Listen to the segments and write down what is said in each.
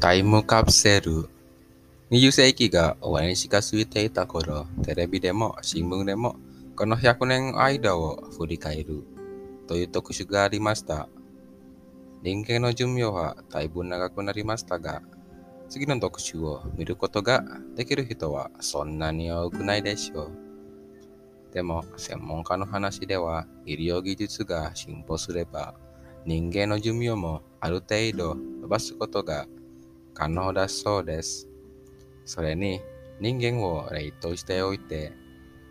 タイムカプセル。20世紀が終わりに近づいていた頃、テレビでも新聞でも、この100年間を振り返るという特集がありました。人間の寿命はだいぶ長くなりましたが、次の特集を見ることができる人はそんなに多くないでしょう。でも、専門家の話では、医療技術が進歩すれば、人間の寿命もある程度伸ばすことが可能だそうです。それに人間を冷凍しておいて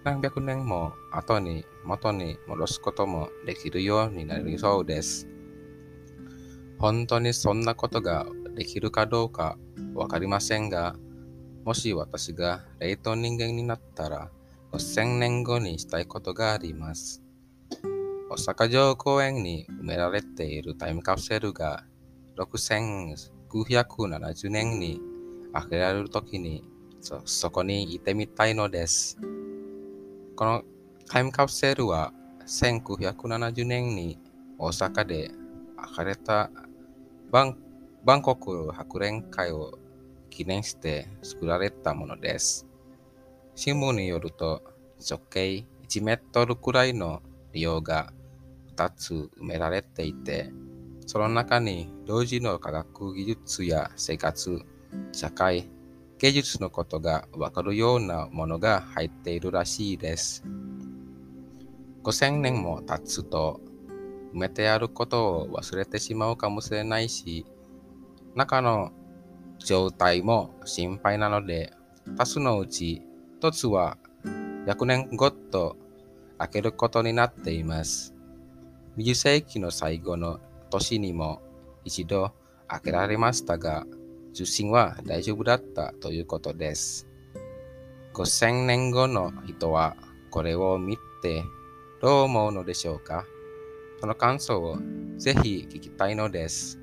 何百年も後に元に戻すこともできるようになりそうです。本当にそんなことができるかどうかわかりませんが、もし私が冷凍人間になったら5000年後にしたいことがあります。大阪城公園に埋められているタイムカプセルが6970年に開けられるときにそそこにいてみたいのです。このタイムカプセルは1970年に大阪で開かれたバンバンコク博覧会を記念して作られたものです。新聞によると直径1メートルくらいの利用が2つ埋められていて、その中に同時の科学技術や生活、社会、芸術のことがわかるようなものが入っているらしいです。5000年も経つと埋めてあることを忘れてしまうかもしれないし、中の状態も心配なので、多数のうち1つは100年後と開けることになっています。20世紀の最後の年にも一度開けられましたが、受信は大丈夫だったということです。5000年後の人はこれを見てどう思うのでしょうか？その感想をぜひ聞きたいのです。